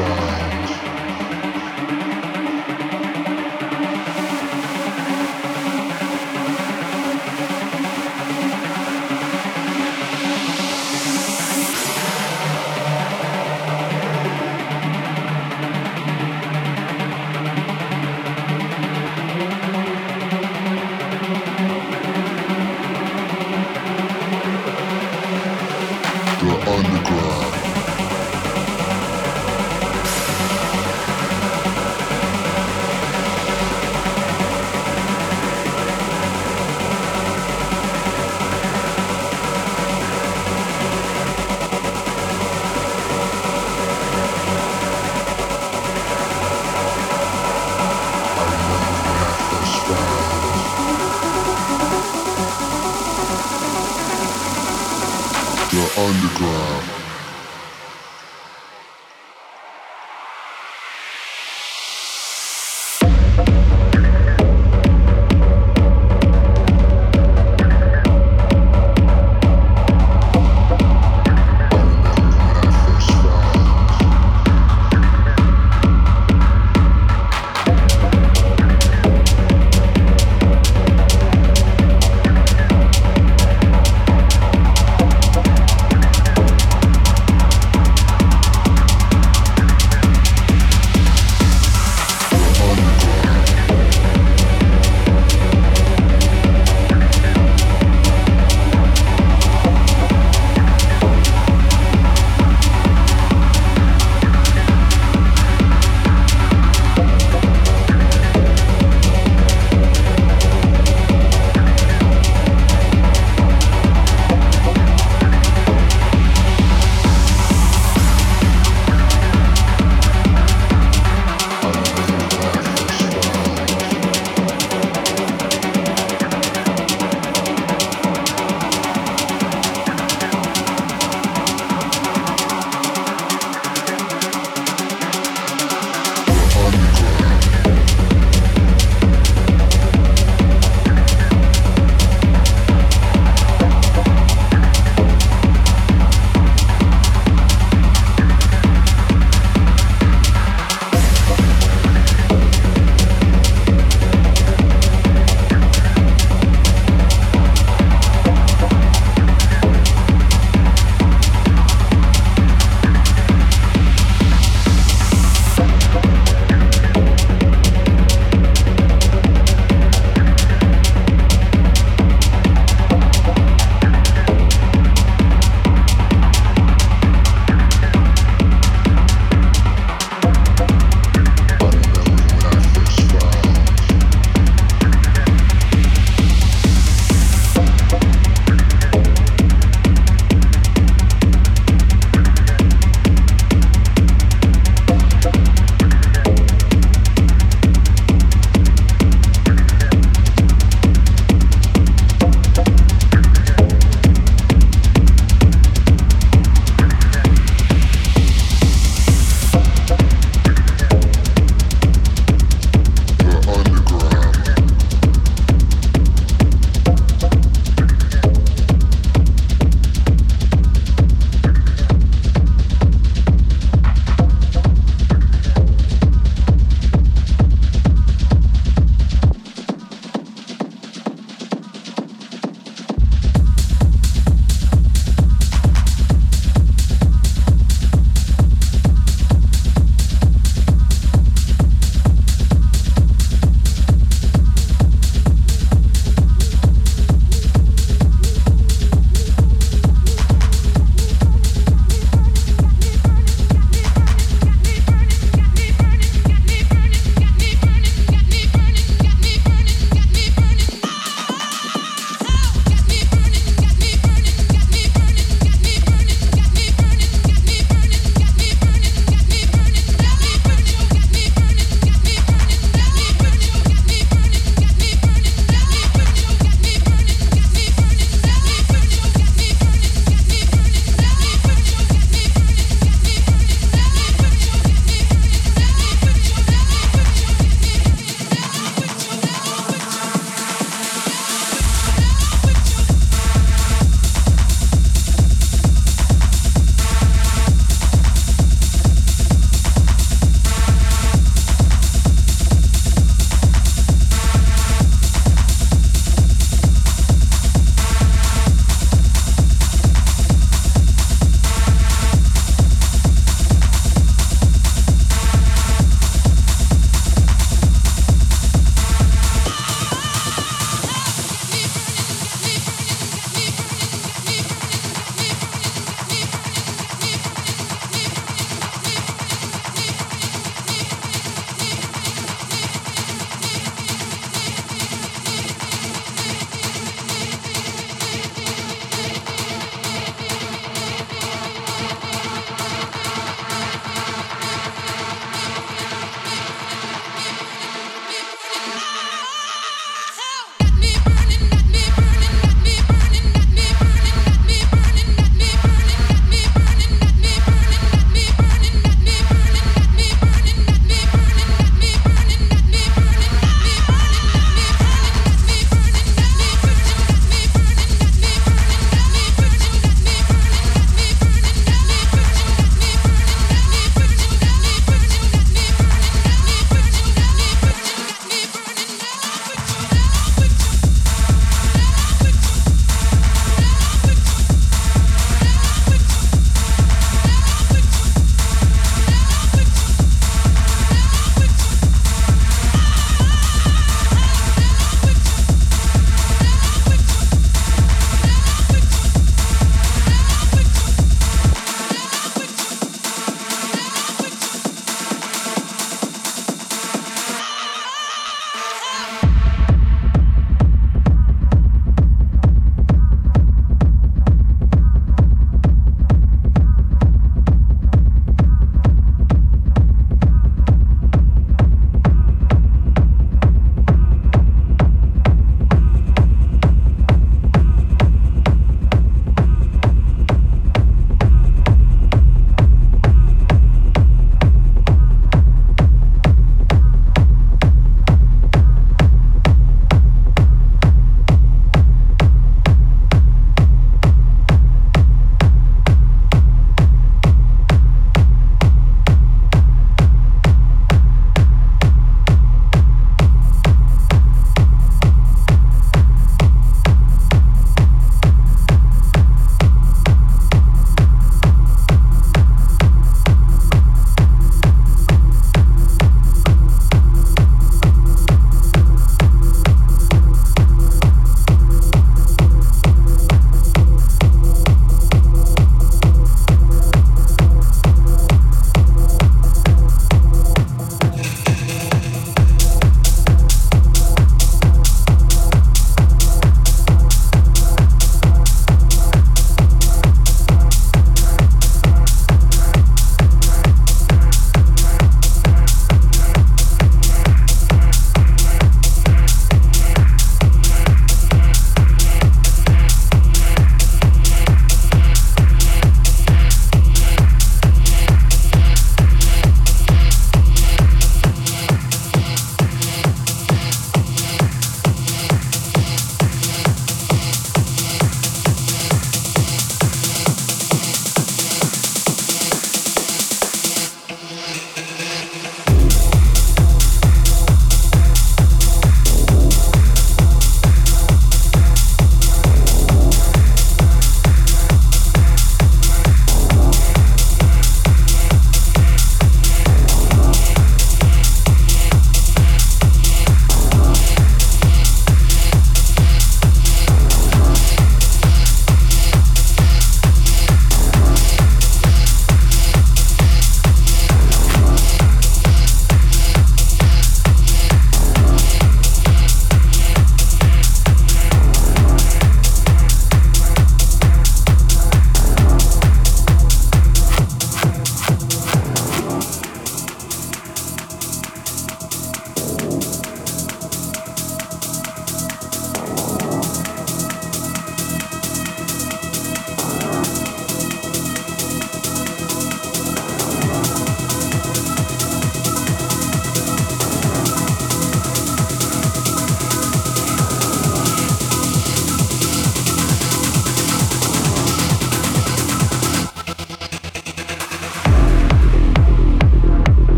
Bye.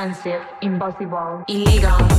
Expansive, impossible, illegal,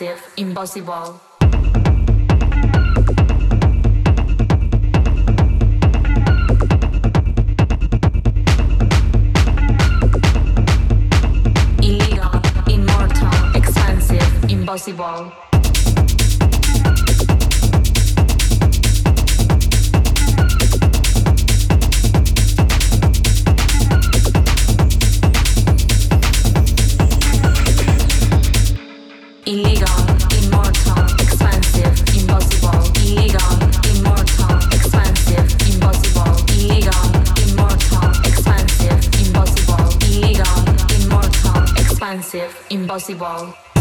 expansive, impossible. Impossible. Expansive, impossible.